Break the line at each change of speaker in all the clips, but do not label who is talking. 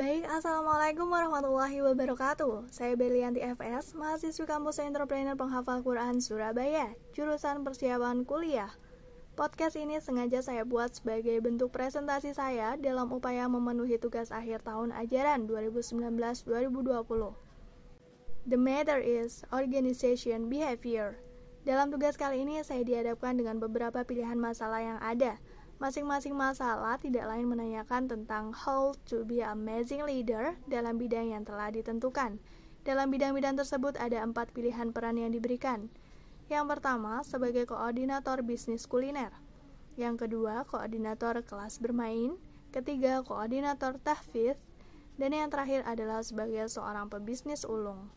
Baik, Assalamualaikum warahmatullahi wabarakatuh. Saya Belianti FS, mahasiswi kampus entrepreneur penghafal Quran Surabaya Jurusan persiapan kuliah. Podcast ini sengaja saya buat sebagai bentuk presentasi saya dalam upaya memenuhi tugas akhir tahun ajaran 2019-2020 The matter is organization behavior. Dalam tugas kali ini saya dihadapkan dengan beberapa pilihan masalah yang ada Masing-masing masalah tidak lain menanyakan tentang how to be amazing leader dalam bidang yang telah ditentukan. Dalam bidang-bidang tersebut ada empat pilihan peran yang diberikan. Yang pertama, sebagai koordinator bisnis kuliner. Yang kedua, koordinator kelas bermain. Ketiga, koordinator tahfidz. Dan yang terakhir adalah sebagai seorang pebisnis ulung.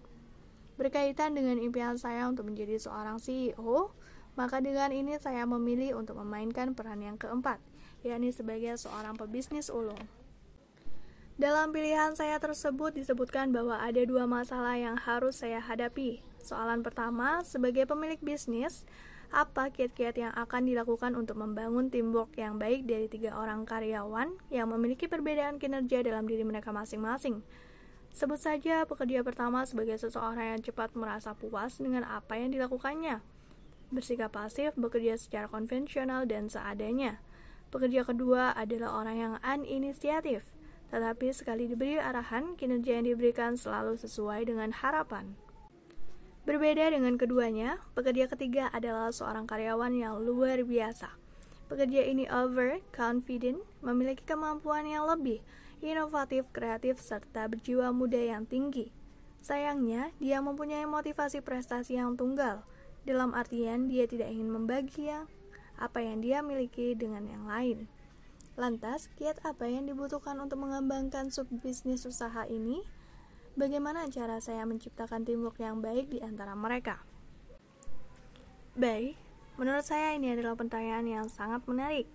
Berkaitan dengan impian saya untuk menjadi seorang CEO, maka dengan ini saya memilih untuk memainkan peran yang keempat, yakni sebagai seorang pebisnis ulung. Dalam pilihan saya tersebut disebutkan bahwa ada dua masalah yang harus saya hadapi. Soalan pertama, sebagai pemilik bisnis, apa kiat-kiat yang akan dilakukan untuk membangun teamwork yang baik dari tiga orang karyawan yang memiliki perbedaan kinerja dalam diri mereka masing-masing? Sebut saja pekerja pertama sebagai seseorang yang cepat merasa puas dengan apa yang dilakukannya bersikap pasif, bekerja secara konvensional dan seadanya. Pekerja kedua adalah orang yang uninisiatif, tetapi sekali diberi arahan, kinerja yang diberikan selalu sesuai dengan harapan. Berbeda dengan keduanya, pekerja ketiga adalah seorang karyawan yang luar biasa. Pekerja ini over, confident, memiliki kemampuan yang lebih, inovatif, kreatif, serta berjiwa muda yang tinggi. Sayangnya, dia mempunyai motivasi prestasi yang tunggal, dalam artian dia tidak ingin membagi apa yang dia miliki dengan yang lain. Lantas, kiat apa yang dibutuhkan untuk mengembangkan subbisnis usaha ini? Bagaimana cara saya menciptakan teamwork yang baik di antara mereka? Baik, menurut saya ini adalah pertanyaan yang sangat menarik.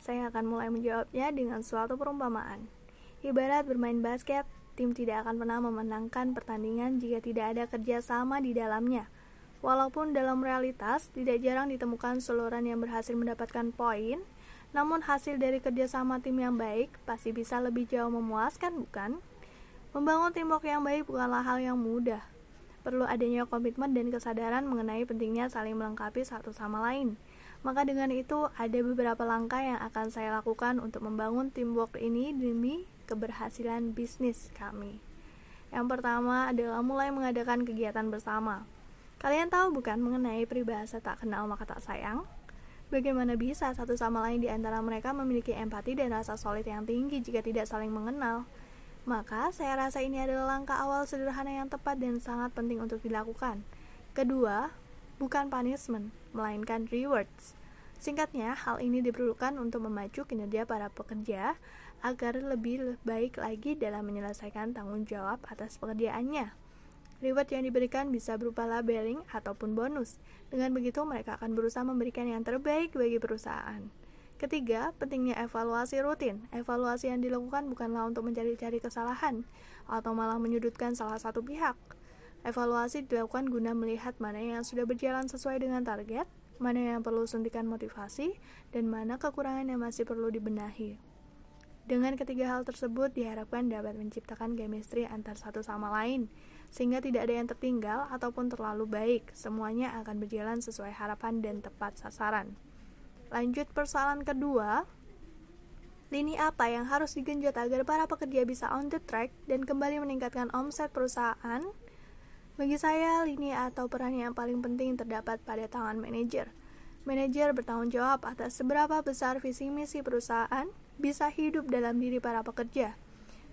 Saya akan mulai menjawabnya dengan suatu perumpamaan. Ibarat bermain basket, tim tidak akan pernah memenangkan pertandingan jika tidak ada kerjasama di dalamnya. Walaupun dalam realitas tidak jarang ditemukan seluruhan yang berhasil mendapatkan poin, namun hasil dari kerjasama tim yang baik pasti bisa lebih jauh memuaskan, bukan? Membangun teamwork yang baik bukanlah hal yang mudah. Perlu adanya komitmen dan kesadaran mengenai pentingnya saling melengkapi satu sama lain. Maka dengan itu, ada beberapa langkah yang akan saya lakukan untuk membangun teamwork ini demi keberhasilan bisnis kami. Yang pertama adalah mulai mengadakan kegiatan bersama. Kalian tahu bukan mengenai peribahasa tak kenal maka tak sayang? Bagaimana bisa satu sama lain di antara mereka memiliki empati dan rasa solid yang tinggi jika tidak saling mengenal? Maka, saya rasa ini adalah langkah awal sederhana yang tepat dan sangat penting untuk dilakukan. Kedua, bukan punishment, melainkan rewards. Singkatnya, hal ini diperlukan untuk memacu kinerja para pekerja agar lebih baik lagi dalam menyelesaikan tanggung jawab atas pekerjaannya. Reward yang diberikan bisa berupa labeling ataupun bonus. Dengan begitu, mereka akan berusaha memberikan yang terbaik bagi perusahaan. Ketiga, pentingnya evaluasi rutin. Evaluasi yang dilakukan bukanlah untuk mencari-cari kesalahan atau malah menyudutkan salah satu pihak. Evaluasi dilakukan guna melihat mana yang sudah berjalan sesuai dengan target, mana yang perlu suntikan motivasi, dan mana kekurangan yang masih perlu dibenahi. Dengan ketiga hal tersebut diharapkan dapat menciptakan chemistry antar satu sama lain, sehingga tidak ada yang tertinggal ataupun terlalu baik. Semuanya akan berjalan sesuai harapan dan tepat sasaran. Lanjut persoalan kedua, lini apa yang harus digenjot agar para pekerja bisa on the track dan kembali meningkatkan omset perusahaan? Bagi saya, lini atau peran yang paling penting terdapat pada tangan manajer. Manajer bertanggung jawab atas seberapa besar visi misi perusahaan bisa hidup dalam diri para pekerja.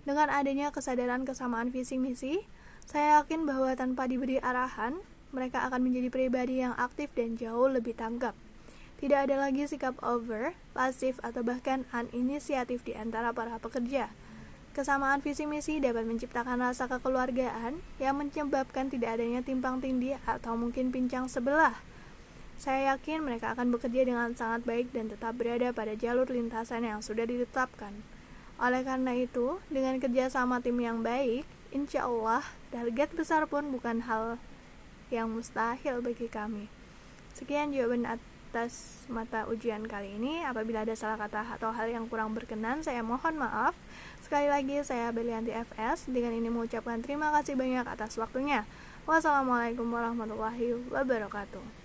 Dengan adanya kesadaran kesamaan visi misi, saya yakin bahwa tanpa diberi arahan, mereka akan menjadi pribadi yang aktif dan jauh lebih tanggap. Tidak ada lagi sikap over, pasif, atau bahkan uninisiatif di antara para pekerja. Kesamaan visi misi dapat menciptakan rasa kekeluargaan yang menyebabkan tidak adanya timpang tindih atau mungkin pincang sebelah. Saya yakin mereka akan bekerja dengan sangat baik dan tetap berada pada jalur lintasan yang sudah ditetapkan. Oleh karena itu, dengan kerjasama tim yang baik, insya Allah target besar pun bukan hal yang mustahil bagi kami. Sekian jawaban atas mata ujian kali ini. Apabila ada salah kata atau hal yang kurang berkenan, saya mohon maaf. Sekali lagi, saya Belianti FS. Dengan ini mengucapkan terima kasih banyak atas waktunya. Wassalamualaikum warahmatullahi wabarakatuh.